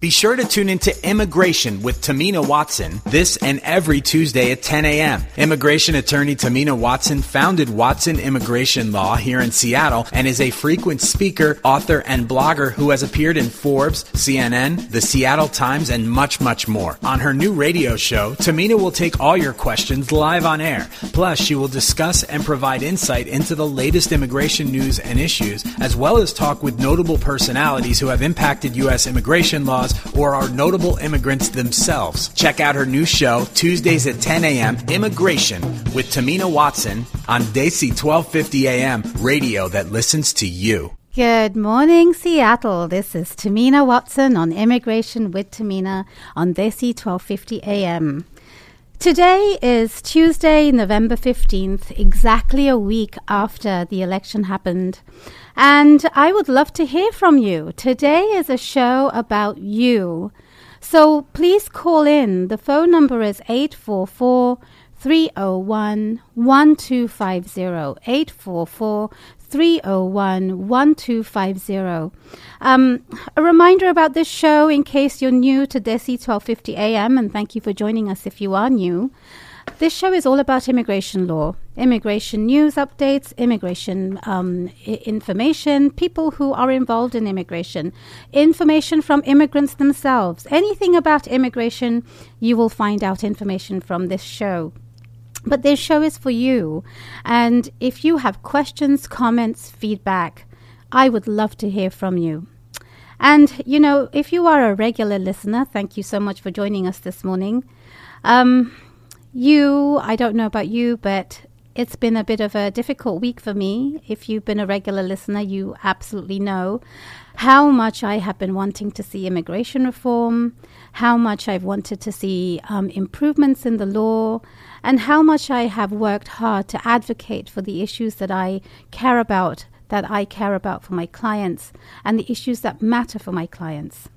Be sure to tune into Immigration with Tahmina Watson this and every Tuesday at 10 a.m. Immigration attorney Tahmina Watson founded Watson Immigration Law here in Seattle and is a frequent speaker, author, and blogger who has appeared in Forbes, CNN, the Seattle Times, and much, much more. On her new radio show, Tahmina will take all your questions live on air. Plus, she will discuss and provide insight into the latest immigration news and issues, as well as talk with notable personalities who have impacted U.S. immigration laws or are notable immigrants themselves. Check out her new show, Tuesdays at 10 a.m., Immigration, with Tahmina Watson on Desi 1250 a.m., radio that listens to you. Good morning, Seattle. This is Tahmina Watson on Immigration with Tahmina on Desi 1250 a.m. Today is Tuesday, November 15th, exactly a week after the election happened. And I would love to hear from you. Today is a show about you. So please call in. The phone number is 844 301 1250. 844 301 1250. Um, a reminder about this show in case you're new to Desi 1250 AM, and thank you for joining us if you are new. This show is all about immigration law, immigration news updates, immigration um, I- information, people who are involved in immigration, information from immigrants themselves. Anything about immigration, you will find out information from this show. But this show is for you. And if you have questions, comments, feedback, I would love to hear from you. And, you know, if you are a regular listener, thank you so much for joining us this morning. Um, you, I don't know about you, but it's been a bit of a difficult week for me. If you've been a regular listener, you absolutely know how much I have been wanting to see immigration reform, how much I've wanted to see um, improvements in the law, and how much I have worked hard to advocate for the issues that I care about, that I care about for my clients, and the issues that matter for my clients.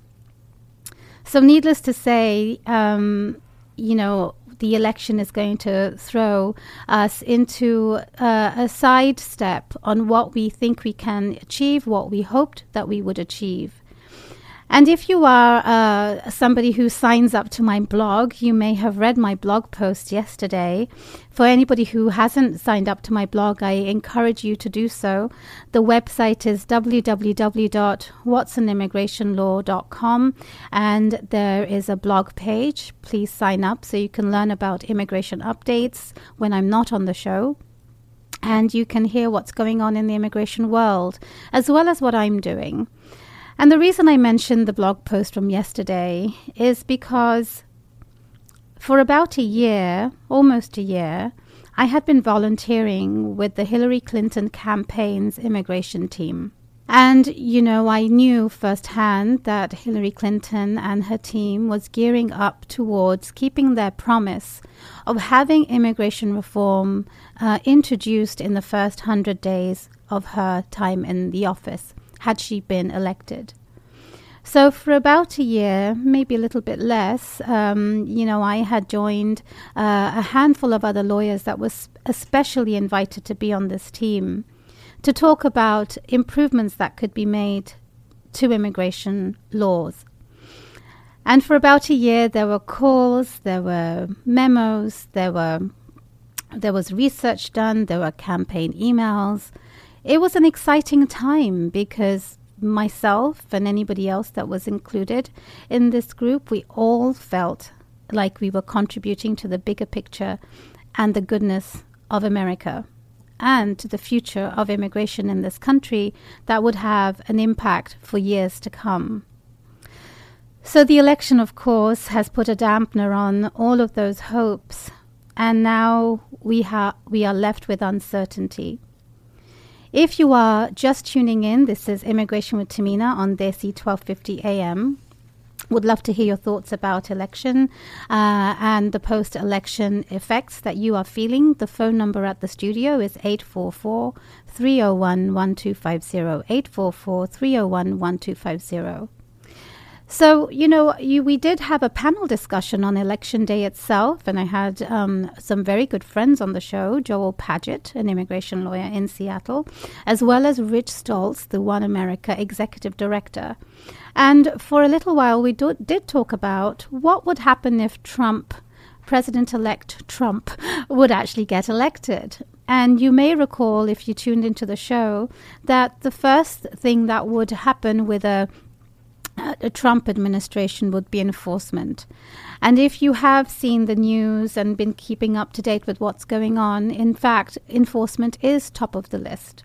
So, needless to say, um, you know, the election is going to throw us into uh, a sidestep on what we think we can achieve, what we hoped that we would achieve. And if you are uh, somebody who signs up to my blog, you may have read my blog post yesterday. For anybody who hasn't signed up to my blog, I encourage you to do so. The website is www.watsonimmigrationlaw.com and there is a blog page. Please sign up so you can learn about immigration updates when I'm not on the show and you can hear what's going on in the immigration world, as well as what I'm doing. And the reason I mentioned the blog post from yesterday is because for about a year, almost a year, I had been volunteering with the Hillary Clinton campaign's immigration team. And, you know, I knew firsthand that Hillary Clinton and her team was gearing up towards keeping their promise of having immigration reform uh, introduced in the first hundred days of her time in the office, had she been elected. So, for about a year, maybe a little bit less, um, you know, I had joined uh, a handful of other lawyers that was especially invited to be on this team to talk about improvements that could be made to immigration laws. And for about a year, there were calls, there were memos, there were there was research done, there were campaign emails. It was an exciting time because myself and anybody else that was included in this group, we all felt like we were contributing to the bigger picture and the goodness of America and to the future of immigration in this country that would have an impact for years to come. So, the election, of course, has put a dampener on all of those hopes, and now we, ha- we are left with uncertainty. If you are just tuning in, this is Immigration with Tahmina on Desi 1250 AM. Would love to hear your thoughts about election uh, and the post election effects that you are feeling. The phone number at the studio is 844 301 1250. 844 301 1250. So, you know, you, we did have a panel discussion on election day itself, and I had um, some very good friends on the show Joel Paget, an immigration lawyer in Seattle, as well as Rich Stolz, the One America executive director. And for a little while, we do, did talk about what would happen if Trump, President elect Trump, would actually get elected. And you may recall, if you tuned into the show, that the first thing that would happen with a a Trump administration would be enforcement. And if you have seen the news and been keeping up to date with what's going on, in fact, enforcement is top of the list.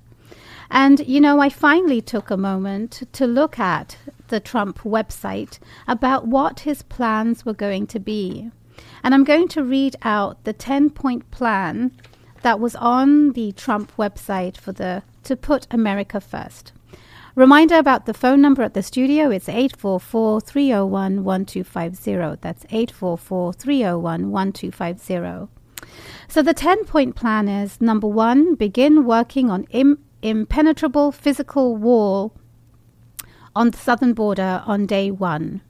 And, you know, I finally took a moment to look at the Trump website about what his plans were going to be. And I'm going to read out the 10 point plan that was on the Trump website for the to put America first. Reminder about the phone number at the studio it's 844 301 1250. That's 844 301 1250. So the 10 point plan is number one, begin working on Im- impenetrable physical wall on the southern border on day one.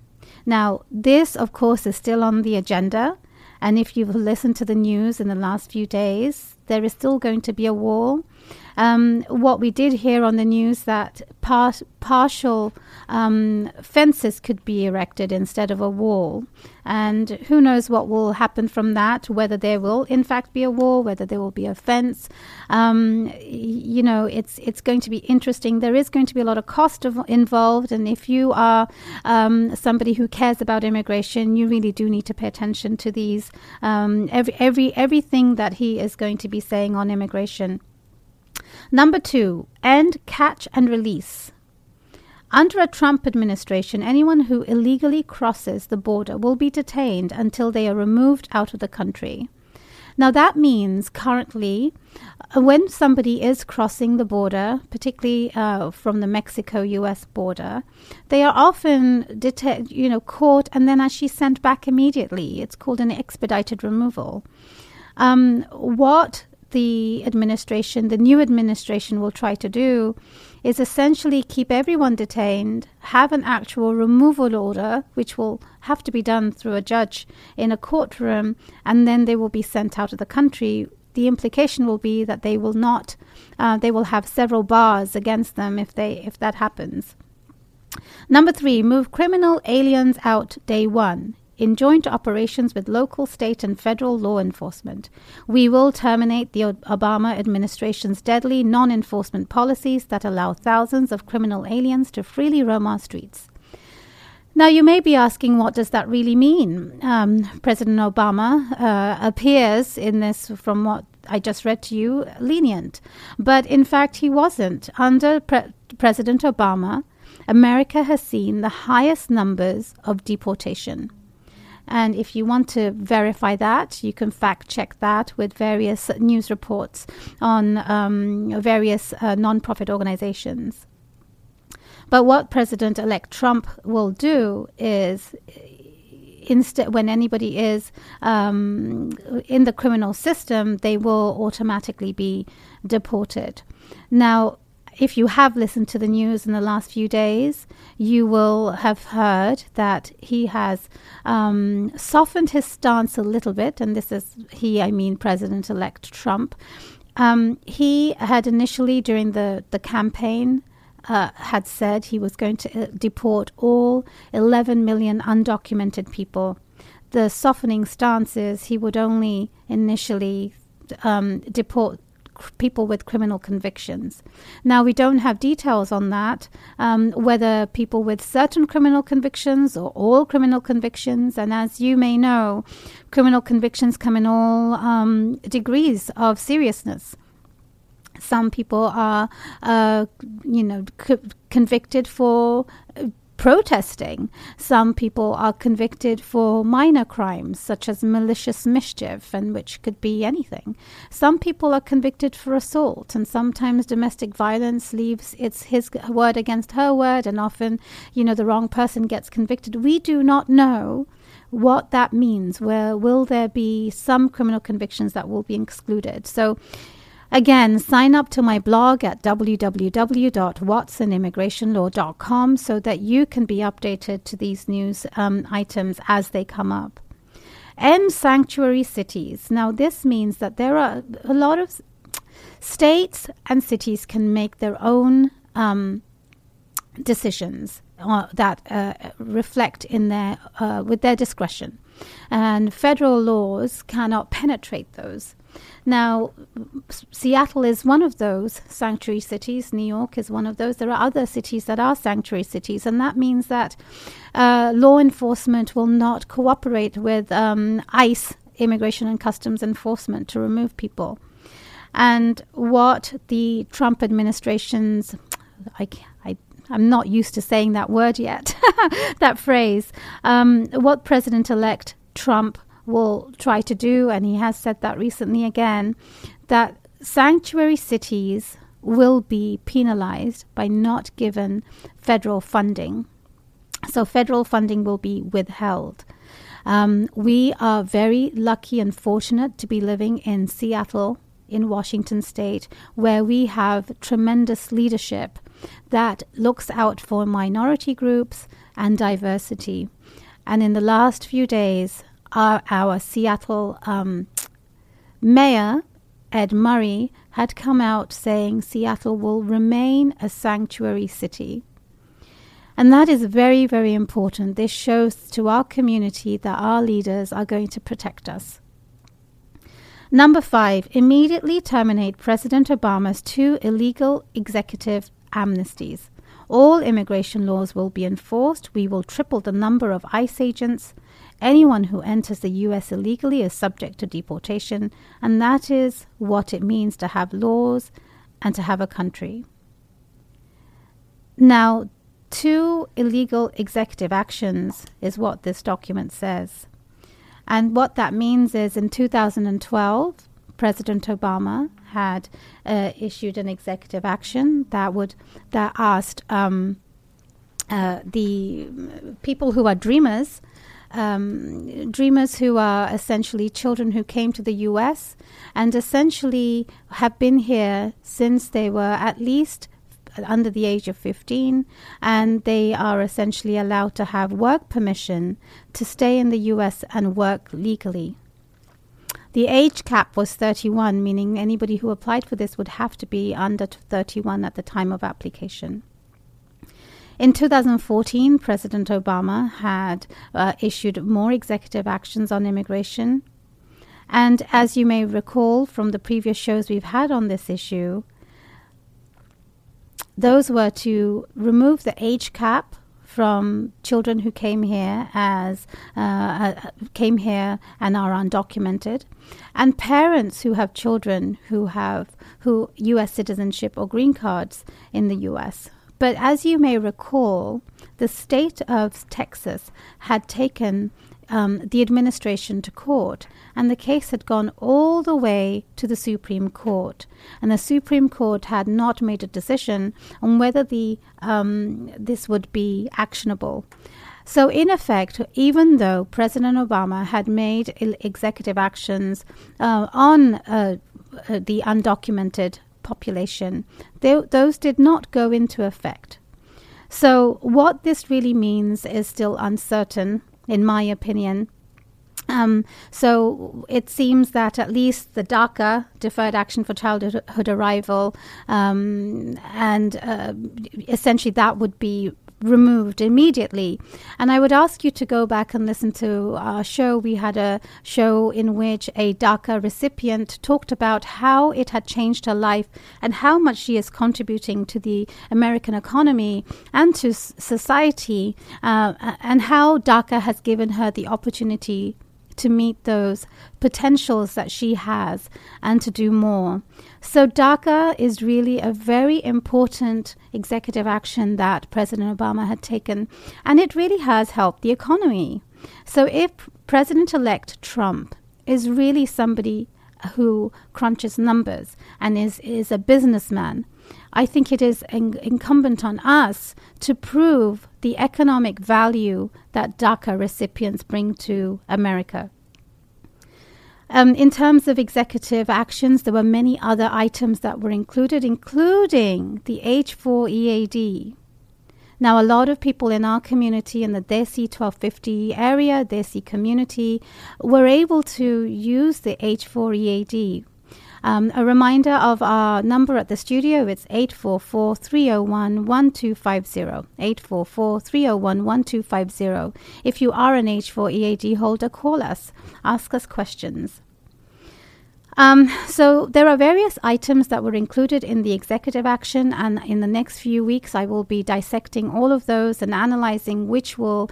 Now, this, of course, is still on the agenda. And if you've listened to the news in the last few days, there is still going to be a wall. Um, what we did hear on the news that par- partial um, fences could be erected instead of a wall, and who knows what will happen from that? Whether there will in fact be a wall, whether there will be a fence. Um, you know, it's it's going to be interesting. There is going to be a lot of cost of, involved, and if you are um, somebody who cares about immigration, you really do need to pay attention to these um, every every everything that he is going to be saying on immigration. Number two, end catch and release. Under a Trump administration, anyone who illegally crosses the border will be detained until they are removed out of the country. Now, that means currently, uh, when somebody is crossing the border, particularly uh, from the Mexico US border, they are often deta- you know, caught and then actually sent back immediately. It's called an expedited removal. Um, what the administration, the new administration, will try to do is essentially keep everyone detained, have an actual removal order, which will have to be done through a judge in a courtroom, and then they will be sent out of the country. The implication will be that they will not, uh, they will have several bars against them if they if that happens. Number three, move criminal aliens out day one in joint operations with local, state, and federal law enforcement. We will terminate the Obama administration's deadly non enforcement policies that allow thousands of criminal aliens to freely roam our streets. Now, you may be asking, what does that really mean? Um, President Obama uh, appears in this, from what I just read to you, lenient. But in fact, he wasn't. Under Pre- President Obama, America has seen the highest numbers of deportation. And if you want to verify that, you can fact check that with various news reports on um, various uh, non-profit organizations. But what President elect Trump will do is instead when anybody is um, in the criminal system, they will automatically be deported. Now, if you have listened to the news in the last few days, you will have heard that he has um, softened his stance a little bit, and this is he, I mean, President elect Trump. Um, he had initially, during the, the campaign, uh, had said he was going to uh, deport all 11 million undocumented people. The softening stance is he would only initially um, deport people with criminal convictions. Now, we don't have details on that, um, whether people with certain criminal convictions or all criminal convictions. And as you may know, criminal convictions come in all um, degrees of seriousness. Some people are, uh, you know, co- convicted for protesting. Some people are convicted for minor crimes, such as malicious mischief, and which could be anything. Some people are convicted for assault, and sometimes domestic violence leaves it's his word against her word, and often, you know, the wrong person gets convicted. We do not know what that means. Where will there be some criminal convictions that will be excluded? So Again, sign up to my blog at www.watsonimmigrationlaw.com so that you can be updated to these news um, items as they come up. End sanctuary cities. Now, this means that there are a lot of states and cities can make their own um, decisions uh, that uh, reflect in their uh, with their discretion, and federal laws cannot penetrate those. Now, Seattle is one of those sanctuary cities. New York is one of those. There are other cities that are sanctuary cities, and that means that uh, law enforcement will not cooperate with um, ICE, Immigration and Customs Enforcement, to remove people. And what the Trump administration's, I, I I'm not used to saying that word yet, that phrase. Um, what President elect Trump will try to do, and he has said that recently again, that sanctuary cities will be penalized by not given federal funding. So, federal funding will be withheld. Um, we are very lucky and fortunate to be living in Seattle, in Washington state, where we have tremendous leadership that looks out for minority groups and diversity. And in the last few days, our, our Seattle um, mayor, Ed Murray, had come out saying Seattle will remain a sanctuary city. And that is very, very important. This shows to our community that our leaders are going to protect us. Number five, immediately terminate President Obama's two illegal executive amnesties. All immigration laws will be enforced. We will triple the number of ICE agents. Anyone who enters the US illegally is subject to deportation, and that is what it means to have laws and to have a country. Now, two illegal executive actions is what this document says. And what that means is in 2012, President Obama had uh, issued an executive action that would that asked um, uh, the people who are dreamers, um, dreamers who are essentially children who came to the U.S. and essentially have been here since they were at least under the age of 15 and they are essentially allowed to have work permission to stay in the US and work legally. The age cap was 31, meaning anybody who applied for this would have to be under 31 at the time of application. In 2014, President Obama had uh, issued more executive actions on immigration. And as you may recall from the previous shows we've had on this issue, those were to remove the age cap from children who came here as uh, uh, came here and are undocumented, and parents who have children who have who U.S. citizenship or green cards in the U.S. But as you may recall, the state of Texas had taken um, the administration to court, and the case had gone all the way to the Supreme Court. And the Supreme Court had not made a decision on whether the um, this would be actionable. So, in effect, even though President Obama had made executive actions uh, on uh, uh, the undocumented population, they, those did not go into effect. So, what this really means is still uncertain in my opinion. Um, so it seems that at least the DACA, Deferred Action for Childhood Arrival, um, and uh, essentially that would be removed immediately. And I would ask you to go back and listen to our show. We had a show in which a DACA recipient talked about how it had changed her life and how much she is contributing to the American economy and to society, uh, and how DACA has given her the opportunity to meet those potentials that she has and to do more. So, DACA is really a very important executive action that President Obama had taken, and it really has helped the economy. So, if President elect Trump is really somebody who crunches numbers and is, is a businessman, I think it is in- incumbent on us to prove the economic value that DACA recipients bring to America. Um, in terms of executive actions, there were many other items that were included, including the H4 EAD. Now, a lot of people in our community, in the Desi 1250 area, Desi community, were able to use the H4 EAD. Um, a reminder of our number at the studio it's 844 301 1250. 844 301 1250. If you are an H4 EAD holder, call us, ask us questions. Um, so there are various items that were included in the executive action, and in the next few weeks, I will be dissecting all of those and analyzing which will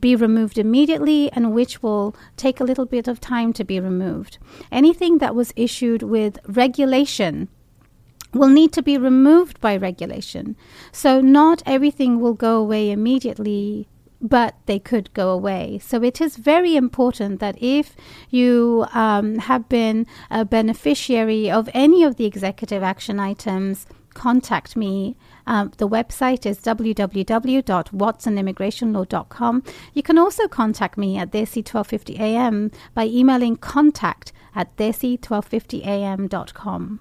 be removed immediately and which will take a little bit of time to be removed. Anything that was issued with regulation will need to be removed by regulation. So, not everything will go away immediately but they could go away. So it is very important that if you um, have been a beneficiary of any of the executive action items, contact me. Um, the website is www.watsonimmigrationlaw.com. You can also contact me at desi1250am by emailing contact at desi1250am.com.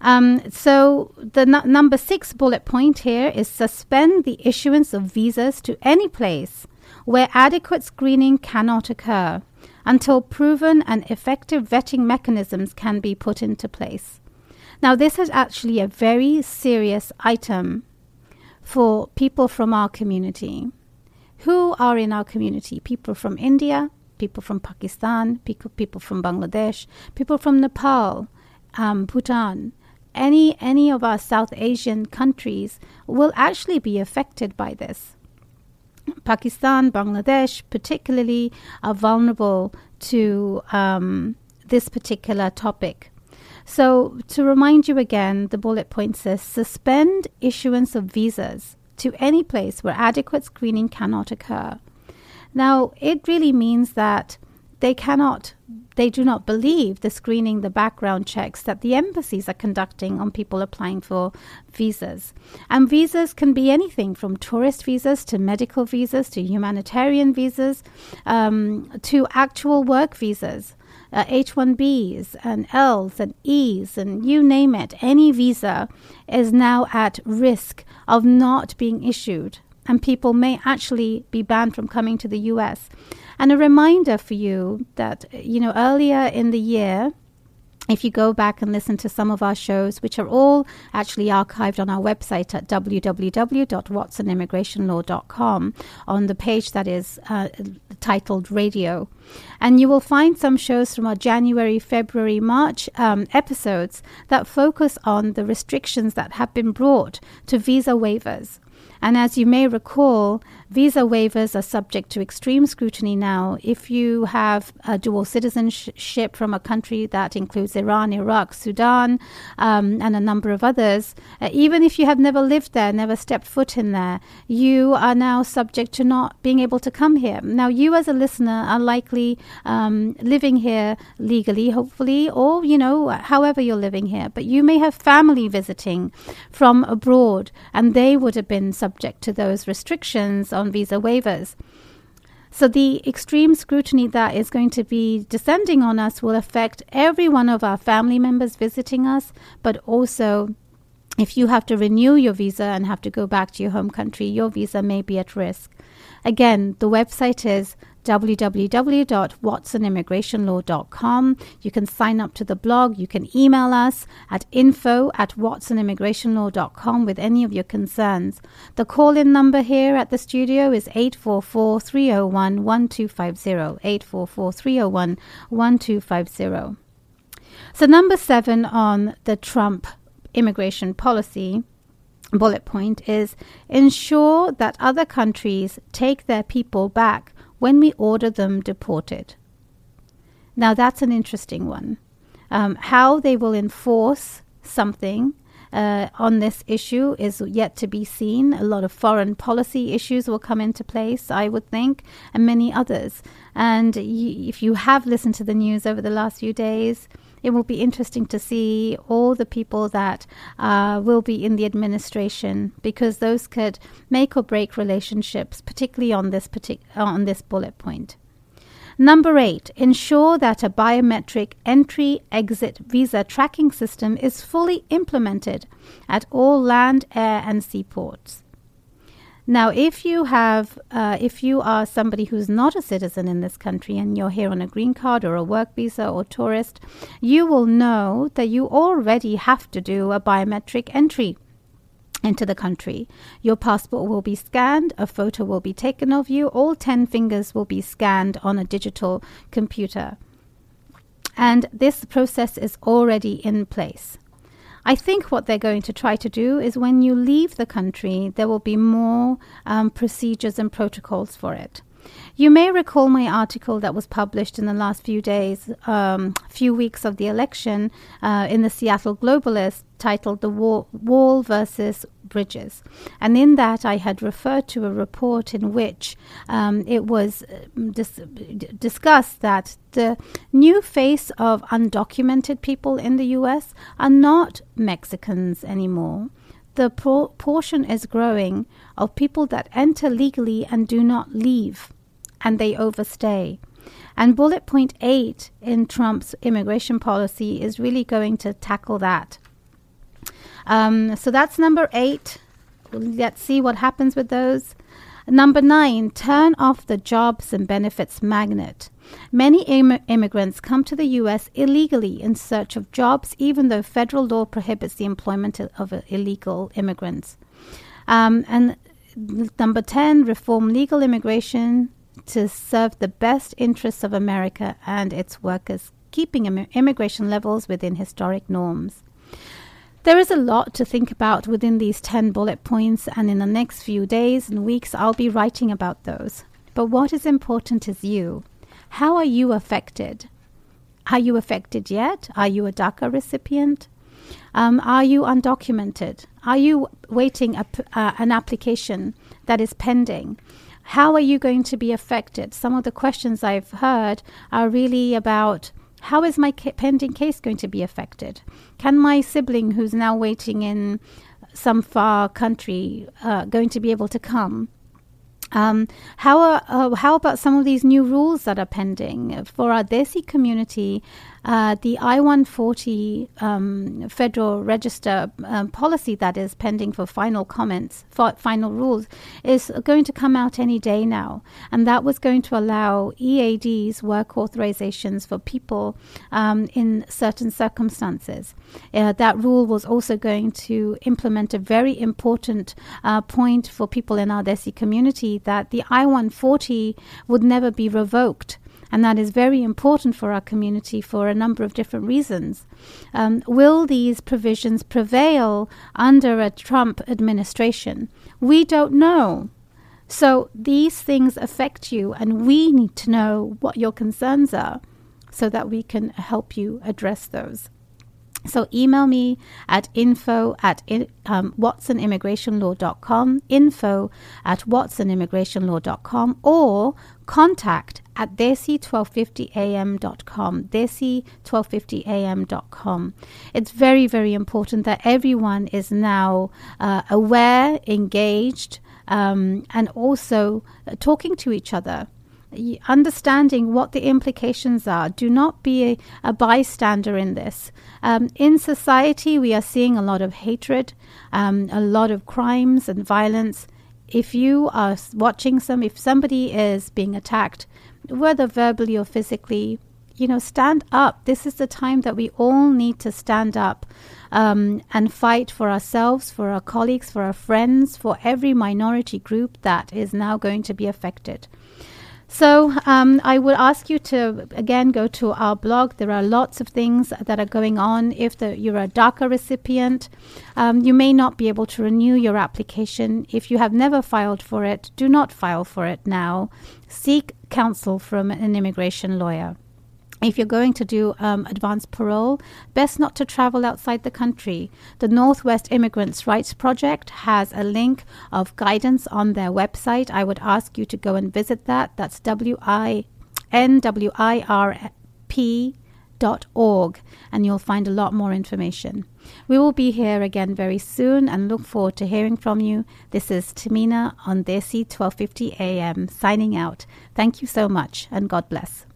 Um, so the n- number six bullet point here is suspend the issuance of visas to any place where adequate screening cannot occur until proven and effective vetting mechanisms can be put into place. Now, this is actually a very serious item for people from our community. Who are in our community? People from India, people from Pakistan, people, people from Bangladesh, people from Nepal, um, Bhutan, any any of our South Asian countries will actually be affected by this. Pakistan, Bangladesh, particularly, are vulnerable to um, this particular topic. So, to remind you again, the bullet point says suspend issuance of visas to any place where adequate screening cannot occur. Now, it really means that they cannot they do not believe the screening, the background checks that the embassies are conducting on people applying for visas. And visas can be anything from tourist visas to medical visas to humanitarian visas um, to actual work visas. Uh, H1Bs and Ls and Es and you name it, any visa is now at risk of not being issued, and people may actually be banned from coming to the US. And a reminder for you that, you know, earlier in the year, if you go back and listen to some of our shows, which are all actually archived on our website at www.watsonimmigrationlaw.com on the page that is uh, titled Radio. And you will find some shows from our January, February, March um, episodes that focus on the restrictions that have been brought to visa waivers. And as you may recall, visa waivers are subject to extreme scrutiny now. If you have a dual citizenship from a country that includes Iran, Iraq, Sudan, um, and a number of others, uh, even if you have never lived there, never stepped foot in there, you are now subject to not being able to come here. Now, you as a listener are likely um, living here legally, hopefully, or, you know, however you're living here, but you may have family visiting from abroad, and they would have been subject to those restrictions on visa waivers. So, the extreme scrutiny that is going to be descending on us will affect every one of our family members visiting us, but also if you have to renew your visa and have to go back to your home country, your visa may be at risk. Again, the website is www.watsonimmigrationlaw.com. You can sign up to the blog. You can email us at info at watsonimmigrationlaw.com with any of your concerns. The call in number here at the studio is 844 301 1250. 844 301 1250. So, number seven on the Trump immigration policy bullet point is ensure that other countries take their people back when we order them deported. Now, that's an interesting one. Um, how they will enforce something uh, on this issue is yet to be seen. A lot of foreign policy issues will come into place, I would think, and many others. And y- if you have listened to the news over the last few days, it will be interesting to see all the people that uh, will be in the administration because those could make or break relationships, particularly on this partic- on this bullet point. Number eight, ensure that a biometric entry exit visa tracking system is fully implemented at all land, air, and seaports. Now, if you have, uh, if you are somebody who's not a citizen in this country and you're here on a green card or a work visa or tourist, you will know that you already have to do a biometric entry into the country. Your passport will be scanned, a photo will be taken of you, all 10 fingers will be scanned on a digital computer. And this process is already in place. I think what they're going to try to do is when you leave the country, there will be more um, procedures and protocols for it. You may recall my article that was published in the last few days, um, few weeks of the election, uh, in the Seattle Globalist, titled "The Wall, Wall versus Bridges," and in that I had referred to a report in which um, it was um, dis- discussed that the new face of undocumented people in the U.S. are not Mexicans anymore the portion is growing of people that enter legally and do not leave and they overstay. And bullet point eight in Trump's immigration policy is really going to tackle that. Um, so that's number eight. Let's see what happens with those. Number nine, turn off the jobs and benefits magnet. Many Im- immigrants come to the U.S. illegally in search of jobs, even though federal law prohibits the employment of illegal immigrants. Um, and number 10, reform legal immigration to serve the best interests of America and its workers, keeping Im- immigration levels within historic norms. There is a lot to think about within these 10 bullet points, and in the next few days and weeks, I'll be writing about those. But what is important is you. How are you affected? Are you affected yet? Are you a DACA recipient? Um, are you undocumented? Are you waiting a, uh, an application that is pending? How are you going to be affected? Some of the questions I've heard are really about how is my ca- pending case going to be affected? Can my sibling who's now waiting in some far country uh, going to be able to come? Um, how, are, uh, how about some of these new rules that are pending for our Desi community? Uh, the I 140 um, Federal Register um, policy that is pending for final comments, for final rules, is going to come out any day now. And that was going to allow EADs, work authorizations for people um, in certain circumstances. Uh, that rule was also going to implement a very important uh, point for people in our Desi community that the I 140 would never be revoked and that is very important for our community for a number of different reasons. Um, will these provisions prevail under a Trump administration? We don't know. So these things affect you, and we need to know what your concerns are so that we can help you address those. So email me at info at um, watsonimmigrationlaw.com, info at watsonimmigrationlaw.com, or contact at desi1250am.com, desi1250am.com. It's very, very important that everyone is now uh, aware, engaged, um, and also uh, talking to each other understanding what the implications are. Do not be a, a bystander in this. Um, in society, we are seeing a lot of hatred, um, a lot of crimes and violence. If you are watching some, if somebody is being attacked, whether verbally or physically, you know, stand up. This is the time that we all need to stand up um, and fight for ourselves, for our colleagues, for our friends, for every minority group that is now going to be affected. So um, I would ask you to again go to our blog. There are lots of things that are going on. If the, you're a DACA recipient, um, you may not be able to renew your application. If you have never filed for it, do not file for it now. Seek counsel from an immigration lawyer if you're going to do um, advanced parole, best not to travel outside the country. The Northwest Immigrants' Rights Project has a link of guidance on their website. I would ask you to go and visit that. That's W I N W I R P desi1250.org and you'll find a lot more information. We will be here again very soon and look forward to hearing from you. This is Tahmina on Desi 1250 AM signing out. Thank you so much and God bless.